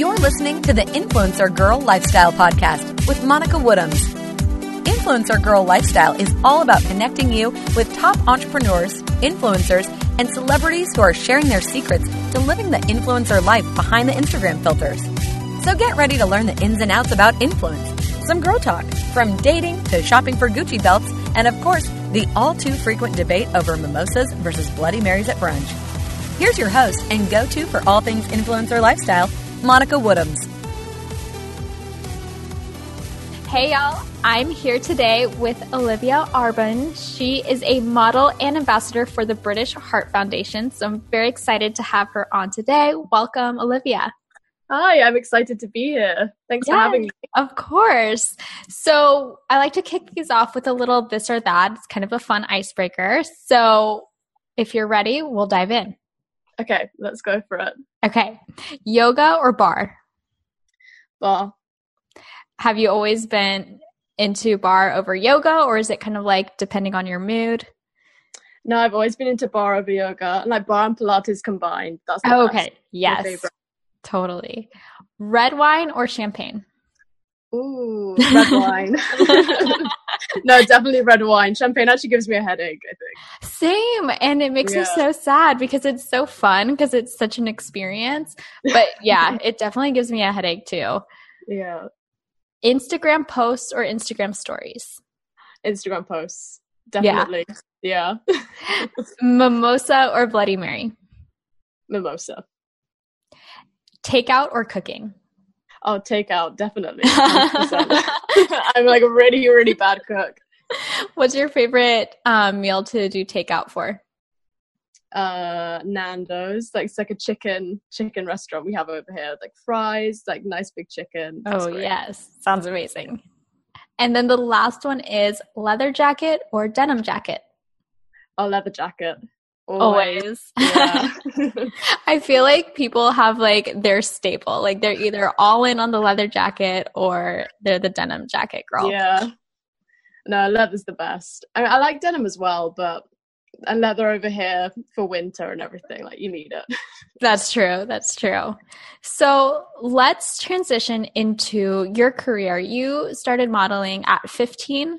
You're listening to the Influencer Girl Lifestyle Podcast with Monica Woodhams. Influencer Girl Lifestyle is all about connecting you with top entrepreneurs, influencers, and celebrities who are sharing their secrets to living the influencer life behind the Instagram filters. So get ready to learn the ins and outs about influence, some girl talk, from dating to shopping for Gucci belts, and of course, the all too frequent debate over mimosas versus Bloody Marys at brunch. Here's your host and go to for all things influencer lifestyle, Monica Woodhams. Hey y'all, I'm here today with Olivia Arben. She is a model and ambassador for the British Heart Foundation, so I'm very excited to have her on today. Welcome, Olivia. Hi, I'm excited to be here. Thanks for having me. Of course. So, I like to kick these off with a little this or that. It's kind of a fun icebreaker. So, if you're ready, we'll dive in. Okay, let's go for it. Okay. Yoga or bar? Barre. Have you always been into barre over yoga, or is it kind of like depending on your mood? No, I've always been into barre over yoga, like barre and Pilates combined. That's oh, okay. Yes. Totally. Red wine or champagne? Ooh, red wine. no, definitely red wine. Champagne actually gives me a headache, I think. Same. And it makes yeah. me so sad because it's so fun because it's such an experience. But yeah, it definitely gives me a headache too. Yeah. Instagram posts or Instagram stories? Instagram posts. Definitely. Yeah. yeah. Mimosa or Bloody Mary? Mimosa. Takeout or cooking? Oh, takeout, definitely. I'm like a really, really bad cook. What's your favorite um, meal to do takeout for? Uh, Nando's. Like it's like a chicken chicken restaurant we have over here. Like fries, like nice big chicken. That's oh great. yes, sounds amazing. And then the last one is leather jacket or denim jacket. Oh, leather jacket. Always. Yeah. I feel like people have like their staple. Like they're either all in on the leather jacket or they're the denim jacket girl. Yeah. No, leather's the best. I, mean, I like denim as well, but and leather over here for winter and everything. Like you need it. That's true. That's true. So let's transition into your career. You started modeling at 15.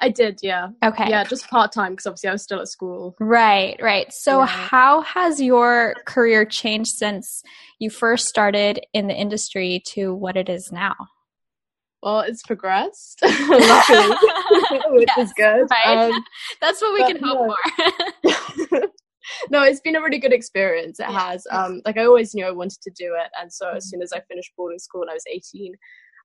I did, yeah. Okay. Yeah, just part time because obviously I was still at school. Right, right. So, yeah. how has your career changed since you first started in the industry to what it is now? Well, it's progressed, luckily, which yes, is good. Right? Um, That's what we can hope no. for. no, it's been a really good experience. It yeah. has. Um, like I always knew I wanted to do it, and so as mm-hmm. soon as I finished boarding school and I was eighteen,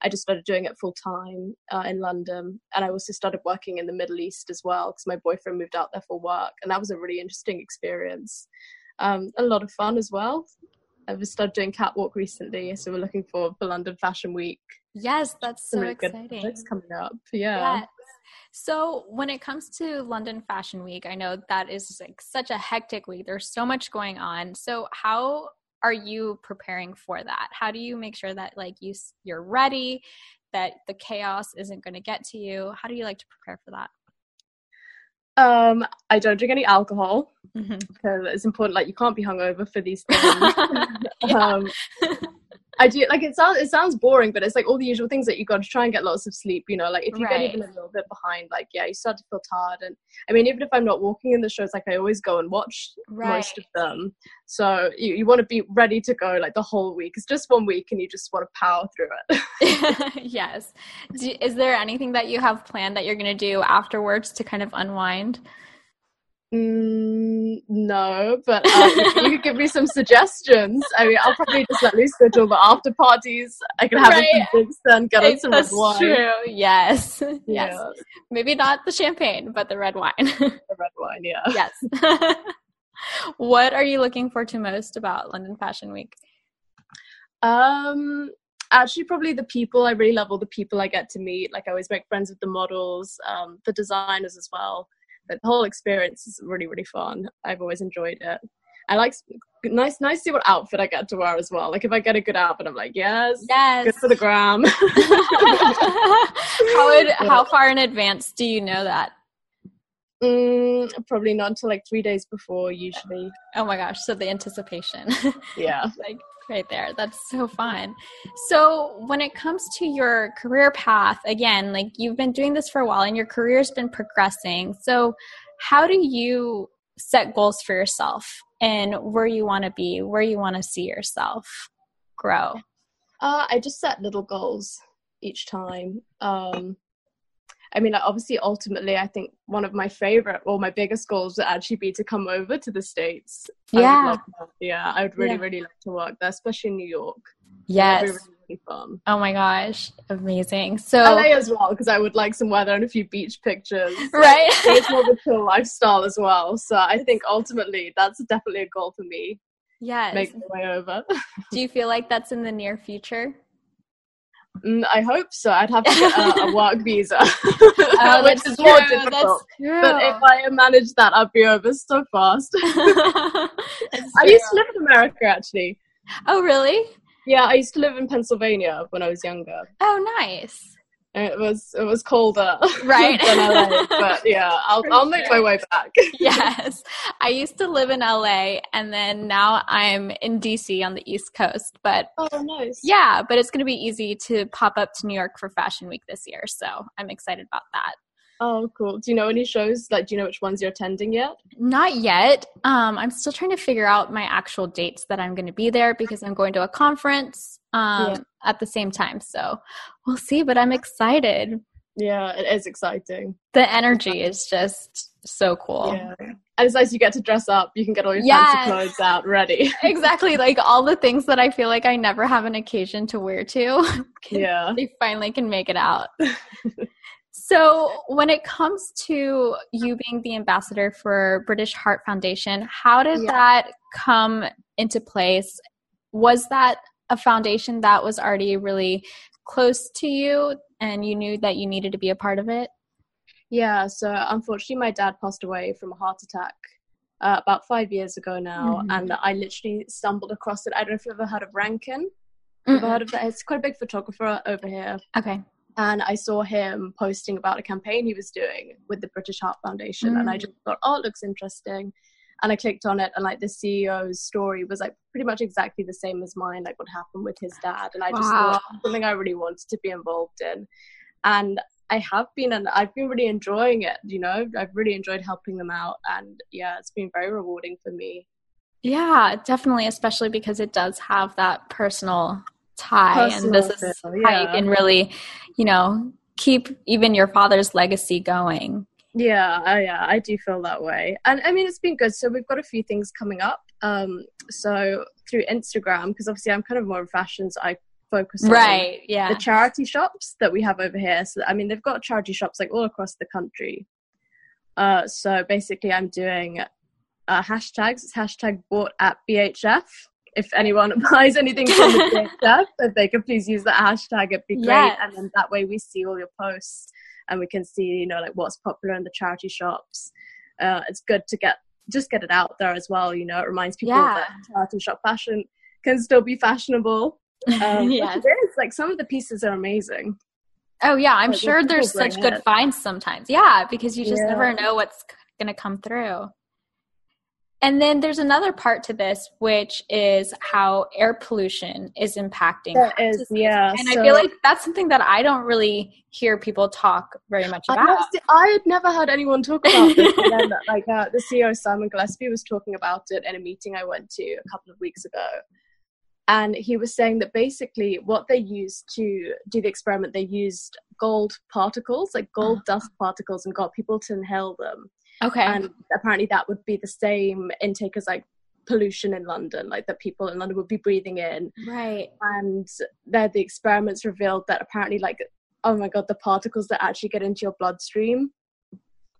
I just started doing it full time uh, in London. And I also started working in the Middle East as well because my boyfriend moved out there for work. And that was a really interesting experience. Um, a lot of fun as well. I've started doing catwalk recently, so we're looking forward for London Fashion Week. Yes, that's so exciting. It's coming up. Yeah. Yes. So when it comes to London Fashion Week, I know that is like such a hectic week. There's so much going on. So how are you preparing for that? How do you make sure that like you you're ready, that the chaos isn't going to get to you? How do you like to prepare for that? Um, I don't drink any alcohol mm-hmm. because it's important. Like you can't be hungover for these things. um, I do like it sounds it sounds boring, but it's like all the usual things that you got to try and get lots of sleep. You know, like if you right. get even a little bit behind, like yeah, you start to feel tired. And I mean, even if I'm not walking in the shows, like I always go and watch right. most of them. So you, you want to be ready to go like the whole week. It's just one week, and you just want to power through it. yes. Do, is there anything that you have planned that you're going to do afterwards to kind of unwind? Mm, no, but um, you could give me some suggestions. I mean, I'll probably just let me schedule the after parties. I can have right. a few drinks and get on some red wine. True. Yes. Yes. Maybe not the champagne, but the red wine. the red wine. Yeah. Yes. what are you looking forward to most about London Fashion Week? Um, actually probably the people i really love all the people i get to meet like i always make friends with the models um, the designers as well the whole experience is really really fun. I've always enjoyed it. I like nice nice to see what outfit i get to wear as well. Like if i get a good outfit i'm like yes yes. good for the gram. How would, how far in advance do you know that Mm, probably not until like three days before, usually. Oh my gosh! So the anticipation. Yeah. like right there. That's so fun. So when it comes to your career path, again, like you've been doing this for a while, and your career's been progressing. So how do you set goals for yourself and where you want to be, where you want to see yourself grow? Uh, I just set little goals each time. Um, I mean, like, obviously, ultimately, I think one of my favorite or my biggest goals would actually be to come over to the States. Yeah. yeah, I would really, Yeah. really like to work there, especially in New York. Yes. Be really, really fun. Oh my gosh. Amazing. So, LA as well, because I would like some weather and a few beach pictures. right? it's more of a chill lifestyle as well. So I think ultimately that's definitely a goal for me. yes. Make my way over. Do you feel like that's in the near future? Mm, I hope so. I'd have to get a, a work visa, Oh, which is more difficult. But if I manage that, I'd be over so fast. I used to live in America actually. oh, really? Yeah, I used to live in Pennsylvania when I was younger. Oh, nice. It was it was colder, Right. than LA, but yeah, I'll For I'll make my way back. yes. I used to live in LA and then now I'm in DC on the East Coast. But Oh, nice. yeah, but it's going to be easy to pop up to New York for Fashion Week this year. So I'm excited about that. Oh, cool. Do you know any shows? Like, do you know which ones you're attending yet? Not yet. Um, I'm still trying to figure out my actual dates that I'm going to be there because I'm going to a conference um, Yeah. At the same time. So we'll see, but I'm excited. Yeah, it is exciting. The energy is just so cool. Yeah. And it's nice you get to dress up. You can get all your Yes. fancy clothes out ready. exactly like all the things that i feel like i never have an occasion to wear to yeah. they finally can make it out so when it comes to you being the ambassador for british heart foundation how did Yeah. that come into place was that a foundation that was already really close to you and you knew that you needed to be a part of it Yeah. So unfortunately, my dad passed away from a heart attack uh, about five years ago now, Mhm. and I literally stumbled across it. I don't know if you've ever heard of Rankin. Ever heard of that? It's quite a big photographer over here. okay and I saw him posting about a campaign he was doing with the British Heart Foundation, and I Mm. just thought, oh, it looks interesting. And I clicked on it, and like the CEO's story was like pretty much exactly the same as mine, like what happened with his dad. And I just Wow. thought something I really wanted to be involved in. And I have been, and I've been really enjoying it. You know, I've really enjoyed helping them out, and yeah, it's been very rewarding for me. Yeah, definitely, especially because it does have that personal tie, and this is feel, how you yeah. can really, you know, keep even your father's legacy going. Yeah, I, yeah, I do feel that way. And I mean, it's been good. So we've got a few things coming up. Um, so through Instagram, because obviously I'm kind of more in fashion, so I focus on Right? Yeah. the charity shops that we have over here. So I mean, they've got charity shops like all across the country. Uh, so basically, I'm doing uh, hashtags. It's hashtag bought at BHF. If anyone buys anything from the BHF, if they could please use that hashtag, it'd be great. Yes. And then that way we see all your posts and we can see, you know, like what's popular in the charity shops. Uh, it's good to get just get it out there as well. You know, it reminds people Yeah. that charity shop fashion can still be fashionable. Um, yes. it is. Like some of the pieces are amazing. Oh yeah, I'm Like, sure there's such good it. finds sometimes. Yeah, because you just Yeah. never know what's going to come through. And then there's another part to this, which is how air pollution is impacting. That is, yeah. And so- I feel like that's something that I don't really hear people talk very much about. see, I had never heard anyone talk about this. then, like uh, the CEO Simon Gillespie was talking about it in a meeting I went to a couple of weeks ago, and he was saying that basically what they used to do the experiment, they used gold particles, like gold dust particles, and got people to inhale them. Okay. And apparently, that would be the same intake as like pollution in London, like that people in London would be breathing in. right. and there the experiments revealed that apparently like oh my god the particles that actually get into your bloodstream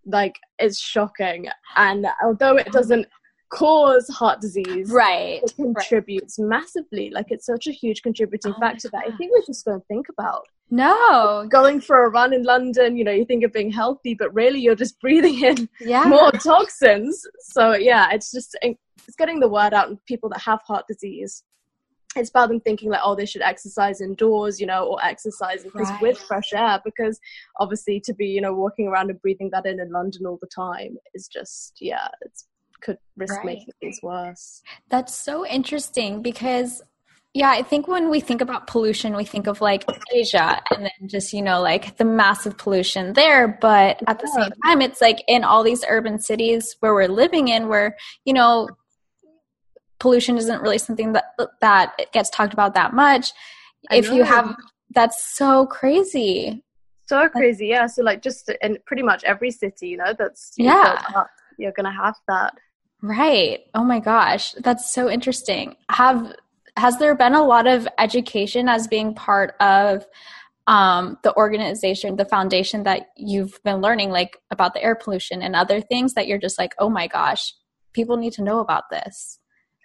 like it's shocking and although it doesn't cause heart disease Right. it contributes massively like it's such a huge contributing Oh factor that i think we just don't think about No. going for a run in london you know you think of being healthy but really you're just breathing in Yeah. more toxins so yeah it's just it's getting the word out and people that have heart disease it's about them thinking like oh they should exercise indoors you know or exercise right. with fresh air because obviously to be you know walking around and breathing that in in london all the time is just yeah it's could risk right. making things worse that's so interesting because yeah, I think when we think about pollution, we think of like Asia and then just, you know, like the massive pollution there. But at the same time, it's like in all these urban cities where we're living in, where, you know, pollution isn't really something that that gets talked about that much. If you have that's so crazy. So crazy, yeah. So like just in pretty much every city, you know, that's yeah, you're gonna have that. Right. Oh my gosh, that's so interesting. Have has there been a lot of education as being part of um, the organization, the foundation that you've been learning, like about the air pollution and other things that you're just like, oh my gosh, people need to know about this?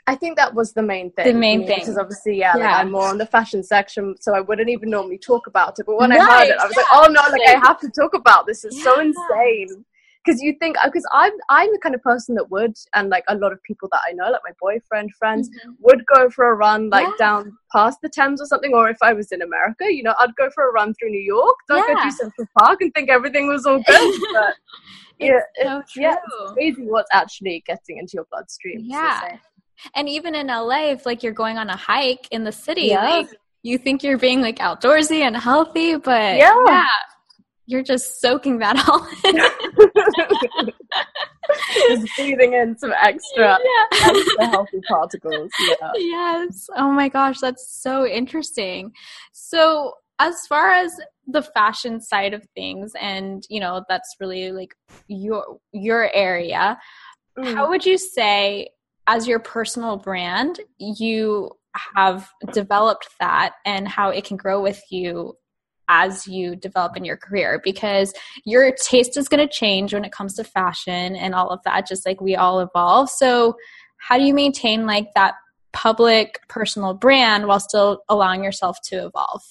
I think that was the main thing. The main thing. Because obviously, yeah, yeah. Like I'm more on the fashion section, so I wouldn't even normally talk about it. But when right, I heard it, I was yeah. like, oh no, like I have to talk about this. It's yeah. so insane. Because you think, because I'm I'm the kind of person that would, and like a lot of people that I know, like my boyfriend friends, mm-hmm. would go for a run like down past the Thames or something. Or if I was in America, you know, I'd go for a run through New York, go go to Central Park, and think everything was all good. But yeah, it's, so yeah, it's crazy what's actually getting into your bloodstream. Yeah. And even in LA, if like you're going on a hike in the city, yeah. like you think you're being like outdoorsy and healthy, but yeah, yeah you're just soaking that all in. just breathing in some extra, yeah. extra healthy particles. Yeah. Yes. Oh my gosh, that's so interesting. So as far as the fashion side of things and you know that's really like your your area mm. how would you say as your personal brand, you have developed that and how it can grow with you as you develop in your career because your taste is going to change when it comes to fashion and all of that just like we all evolve so how do you maintain like that public personal brand while still allowing yourself to evolve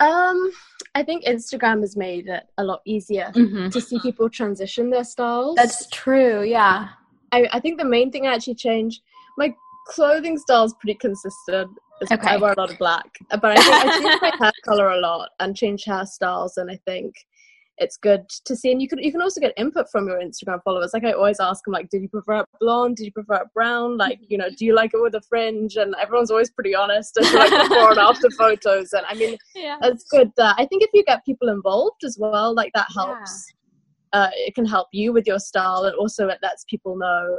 um I think Instagram has made it a lot easier mm-hmm. to see people transition their styles. That's true, yeah. I, I think the main thing I actually changed, my clothing style is pretty consistent. Okay. I wear a lot of black, but I think I changed my hair color a lot and change hairstyles, and I think it's good to see. And you can you can also get input from your Instagram followers. Like I always ask them, like, did you prefer it blonde? Did you prefer it brown? Like, you know, do you like it with a fringe? And everyone's always pretty honest as like before and after photos. And I mean, yeah. it's good. That I think if you get people involved as well, like that helps. Yeah uh, it can help you with your style and also it lets people know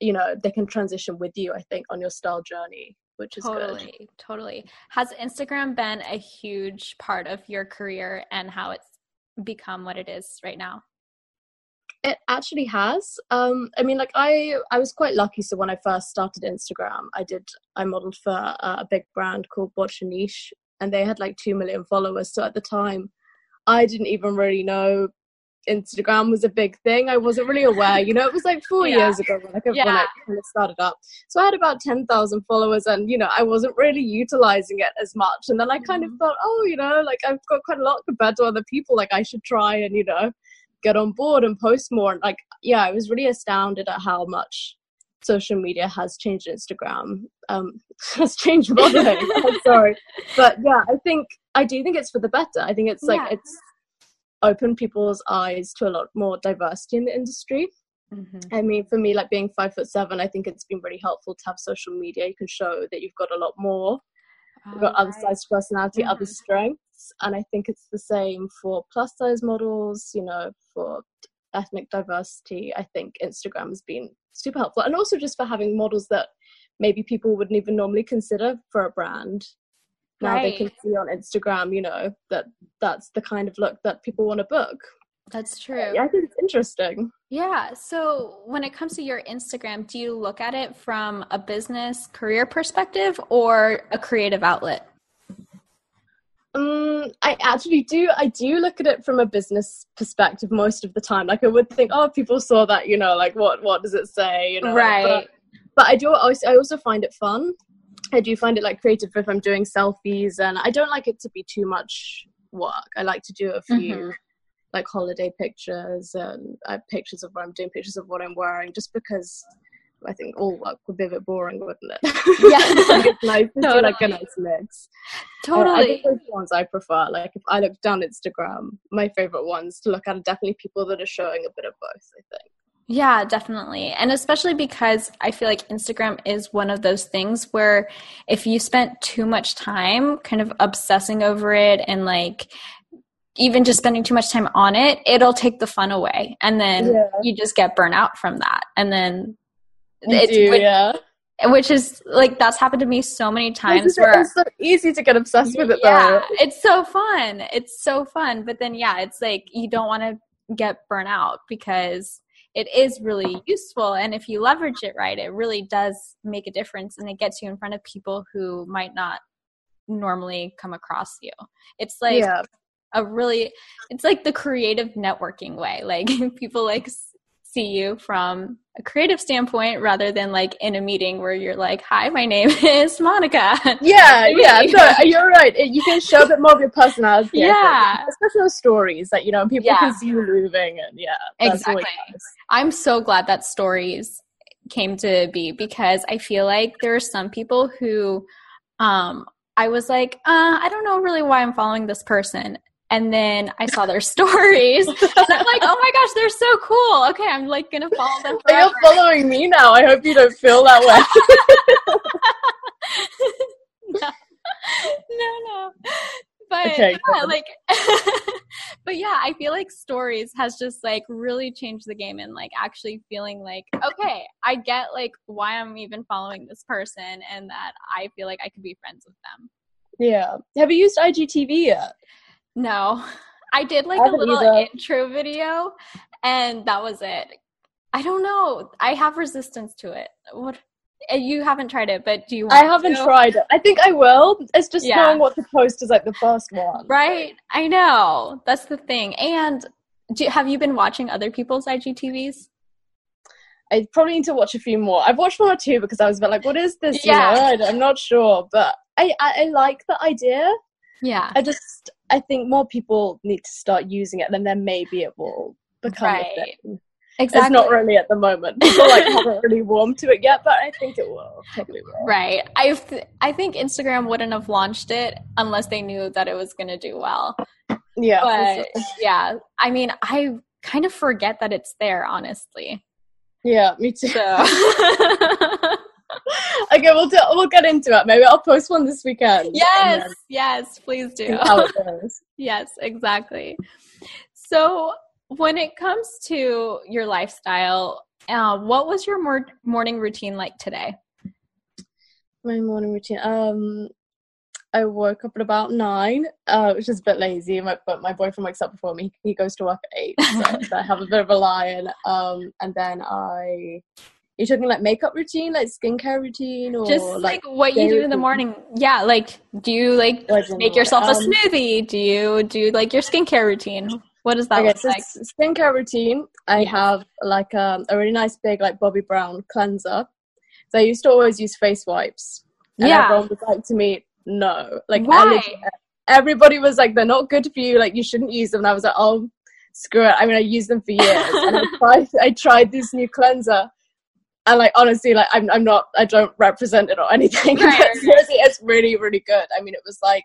you know they can transition with you i think on your style journey which is totally good. totally has instagram been a huge part of your career and how it's become what it is right now? It actually has. Um i mean like i i was quite lucky so when i first started instagram i did i modeled for uh, a big brand called Botcha Niche and they had like 2 million followers so at the time i didn't even really know Instagram was a big thing. I wasn't really aware. You know, it was like four yeah. years ago when I, yeah. when I kind of started up. So I had about 10,000 followers and, you know, I wasn't really utilizing it as much. And then I kind mm-hmm. of thought, oh, you know, like I've got quite a lot compared to other people. Like I should try and, you know, get on board and post more. And like, yeah, I was really astounded at how much social media has changed Instagram. Um, has changed modeling. I'm sorry. But yeah, I think, I do think it's for the better. I think it's like, yeah. it's, open people's eyes to a lot more diversity in the industry. Mm-hmm. I mean, for me, like being five foot seven, I think it's been really helpful to have social media. You can show that you've got a lot more. You've got other size personality, mm-hmm. other strengths, and I think it's the same for plus size models. You know, for ethnic diversity, I think Instagram has been super helpful, and also just for having models that maybe people wouldn't even normally consider for a brand now right. they can see on Instagram, you know, that that's the kind of look that people want to book. That's true. Yeah, I think it's interesting. Yeah. So when it comes to your Instagram, do you look at it from a business career perspective or a creative outlet? Um, I actually do. I do look at it from a business perspective most of the time. Like I would think, oh, people saw that, you know, like what what does it say, you know? Right. But, but I do. Also, I also find it fun. I do find it like creative if I'm doing selfies, and I don't like it to be too much work. I like to do a few mm-hmm. like holiday pictures and uh, pictures of what I'm doing, pictures of what I'm wearing, just because I think all work would be a bit boring, wouldn't it? Yeah, it's nice to totally. like a nice mix. Totally. Uh, I think those ones I prefer. Like if I look down Instagram, my favorite ones to look at are definitely people that are showing a bit of both. I think. Yeah, definitely. And especially because I feel like Instagram is one of those things where if you spent too much time kind of obsessing over it and like even just spending too much time on it, it'll take the fun away. And then yeah. you just get burnt out from that. And then it's do, which, yeah. Which is like that's happened to me so many times it's, where it's so easy to get obsessed with it yeah, though. It's so fun. It's so fun. But then yeah, it's like you don't want to get burnt out because it is really useful and if you leverage it right it really does make a difference and it gets you in front of people who might not normally come across you it's like yeah. a really it's like the creative networking way like people like see you from a creative standpoint rather than like in a meeting where you're like, "Hi, my name is Monica." Yeah, yeah, no, you're right. You can show a bit more of your personality. Yeah, especially those stories that you know people yeah. can see you moving, and yeah, exactly. Nice. I'm so glad that stories came to be because I feel like there are some people who um I was like, uh, I don't know really why I'm following this person. And then I saw their stories. and I'm like, oh my gosh, they're so cool. Okay, I'm like gonna follow them. Forever. You're following me now. I hope you don't feel that way. no. no, no. But okay, yeah, like but yeah, I feel like stories has just like really changed the game and like actually feeling like, okay, I get like why I'm even following this person and that I feel like I could be friends with them. Yeah. Have you used IGTV yet? No. I did like I a little either. intro video and that was it. I don't know. I have resistance to it. What you haven't tried it, but do you I haven't to? tried it. I think I will. It's just yeah. knowing what to post is like the first one. Right? I know. That's the thing. And do, have you been watching other people's IGTVs? I probably need to watch a few more. I've watched one or two because I was a bit like, "What is this?" Yeah. You know, I'm not sure, but I, I, I like the idea. Yeah. I just I think more people need to start using it, and then maybe it will become right. a thing. Exactly. It's not really at the moment. People like haven't really warmed to it yet, but I think it will. Probably will. Right. I th- I think Instagram wouldn't have launched it unless they knew that it was going to do well. Yeah. But sure. yeah, I mean, I kind of forget that it's there, honestly. Yeah, me too. So. okay, we'll do, we'll get into it. Maybe I'll post one this weekend. Yes, yes, please do. How it goes. yes, exactly. So, when it comes to your lifestyle, uh, what was your mor- morning routine like today? My morning routine. Um, I woke up at about nine, uh, which is a bit lazy. My, but my boyfriend wakes up before me. He goes to work at eight, so I have a bit of a lion. Um, and then I you talking like makeup routine, like skincare routine, or just like, like what you do in the morning? Yeah, like do you like make yourself a um, smoothie? Do you do like your skincare routine? What does that okay, look so like? Skincare routine. I have like um, a really nice big like Bobbi Brown cleanser. So I used to always use face wipes. And yeah. everyone was like to me, no. Like Why? everybody was like, they're not good for you. Like you shouldn't use them. And I was like, oh, screw it. I mean, I used them for years. and I tried, I tried this new cleanser and like honestly like i'm, I'm not i don't represent it or anything. Right, but seriously it's really really good. I mean it was like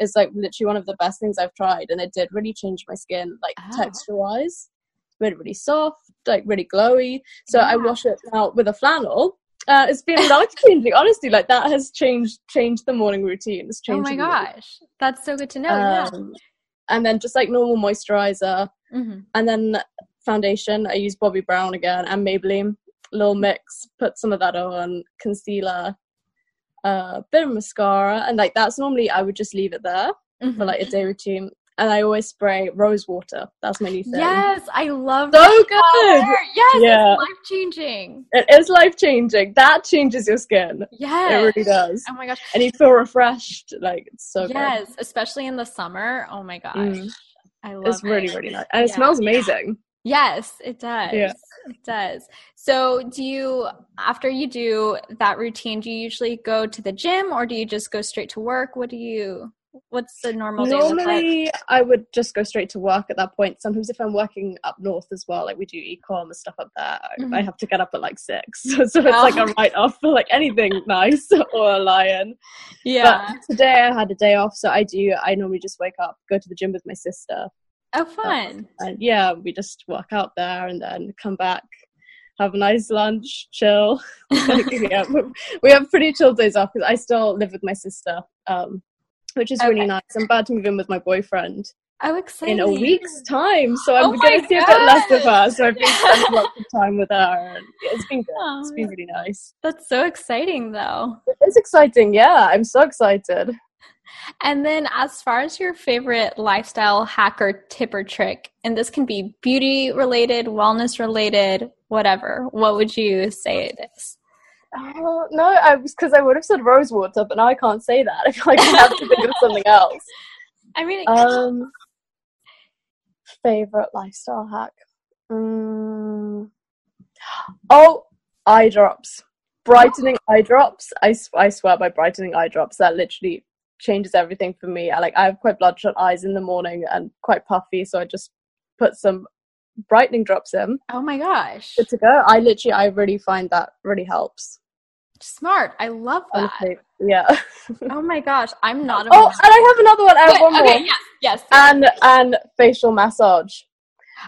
it's like literally one of the best things i've tried and it did really change my skin like oh. texture wise really really soft like really glowy. So yeah. i wash it now with a flannel. Uh, it's been life changing honestly. Like that has changed changed the morning routine. It's changed oh my gosh. that's so good to know um, yeah. and then just like normal moisturizer. Mm-hmm. and then foundation. I use bobbi brown again and maybelline little mix, put some of that on, concealer, a uh, bit of mascara, and like that's normally I would just leave it there mm-hmm. for like a day or two. And I always spray rose water. That's my new thing. Yes, I love so good. Water. Yes, yeah. life changing. It is life changing. That changes your skin. Yes, it really does. Oh my gosh, and you feel refreshed. Like it's so good. yes, good. especially in the summer. Oh my gosh, mm. I love. It's really really nice, and yeah. it smells amazing. Yes, it does. Yeah. It does. So, do you, after you do that routine, do you usually go to the gym or do you just go straight to work? What do you? what's the normal Normally, like? I would just go straight to work at that point. Sometimes, if I'm working up north as well, like we do e-com stuff up there, mm-hmm. I have to get up at like six, so, so it's oh. like a write off for like anything nice or a lion. Yeah. But today I had a day off, so I do. I normally just wake up, go to the gym with my sister. Oh, fun! and yeah, we just work out there and then come back have a nice lunch, chill. yeah, we have pretty chill days off because I still live with my sister, um, which is okay. really nice. I'm about to move in with my boyfriend. Oh, exciting! In a week's time, so I'm oh going to see a bit less of her. So I've been spending lots of time with her, and it's been good. Oh, it's been really nice. That's so exciting, though. It is exciting. Yeah, I'm so excited. And then, as far as your favorite lifestyle hack or tip or trick, and this can be beauty related, wellness related, whatever, what would you say it is? Oh, no, I was because I would have said rose water, but now I can't say that. I feel like I have to think of something else. I mean, um, favorite lifestyle hack. Um, oh, eye drops, brightening eye drops. I, I swear by brightening eye drops. That literally changes everything for me. I like I have quite bloodshot eyes in the morning and quite puffy, so I just put some brightening drops in. Oh my gosh. Good to go. I literally I really find that really helps. Smart. I love that. Honestly, yeah. oh my gosh. I'm not Oh, and I have another one. I have one okay, more. Yes, yes. And and facial massage.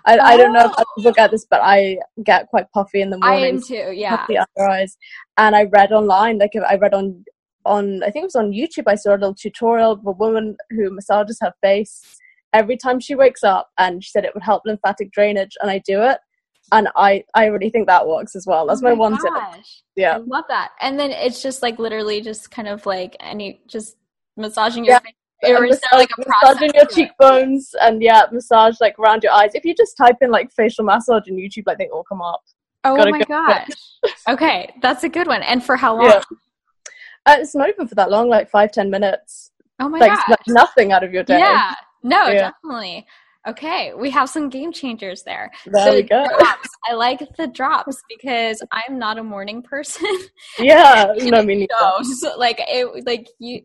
I, oh. I don't know if oh. people get this, but I get quite puffy in the morning. I am too, yeah. Puffy under eyes. And I read online, like I read on on I think it was on YouTube I saw a little tutorial of a woman who massages her face every time she wakes up and she said it would help lymphatic drainage and I do it and I I really think that works as well. That's oh my, my, one gosh. tip. Yeah. I love that. And then it's just like literally just kind of like any just massaging your yeah. face. Or is there like a massaging your cheekbones and yeah, massage like around your eyes. If you just type in like facial massage in YouTube, like they all come up. Oh my go gosh. okay, that's a good one. And for how long? Yeah. Uh, it's not even for that long, like five, ten minutes. Oh my god. like, nothing out of your day. Yeah, no, yeah. definitely. Okay, we have some game changers there. There so we go. Drops. I like the drops because I'm not a morning person. Yeah, no, me neither. So, like it, like you,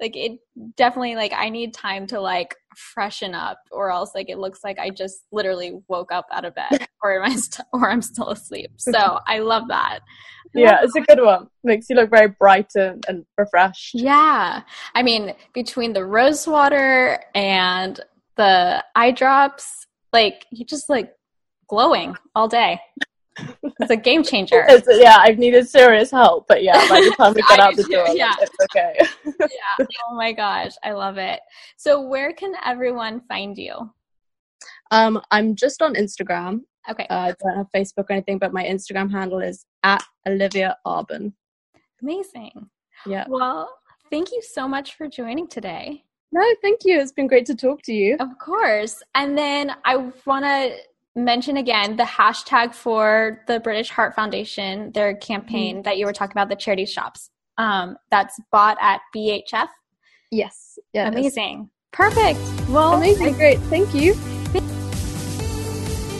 like it definitely like I need time to like freshen up, or else like it looks like I just literally woke up out of bed, or am I st- or I'm still asleep. So I love that yeah, it's a good one. Makes you look very bright and, and refreshed. Yeah. I mean, between the rose water and the eye drops, like you just like glowing all day. It's a game changer. It's, yeah, I've needed serious help, but yeah, by the time we get out the door, yeah. it's okay. yeah. Oh my gosh, I love it. So, where can everyone find you? Um, I'm just on Instagram Okay. Uh, I don't have Facebook or anything, but my Instagram handle is at Olivia Arben. Amazing. Yeah. Well, thank you so much for joining today. No, thank you. It's been great to talk to you. Of course. And then I want to mention again the hashtag for the British Heart Foundation, their campaign mm. that you were talking about, the charity shops. Um, that's bought at BHF. Yes. Yeah. Amazing. Perfect. Well, amazing. Great. Thank you.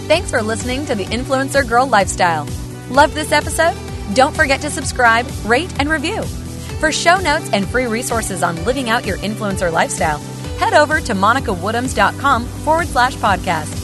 Thanks for listening to the Influencer Girl Lifestyle. Love this episode? Don't forget to subscribe, rate, and review. For show notes and free resources on living out your influencer lifestyle, head over to monicawoodhams.com forward slash podcast.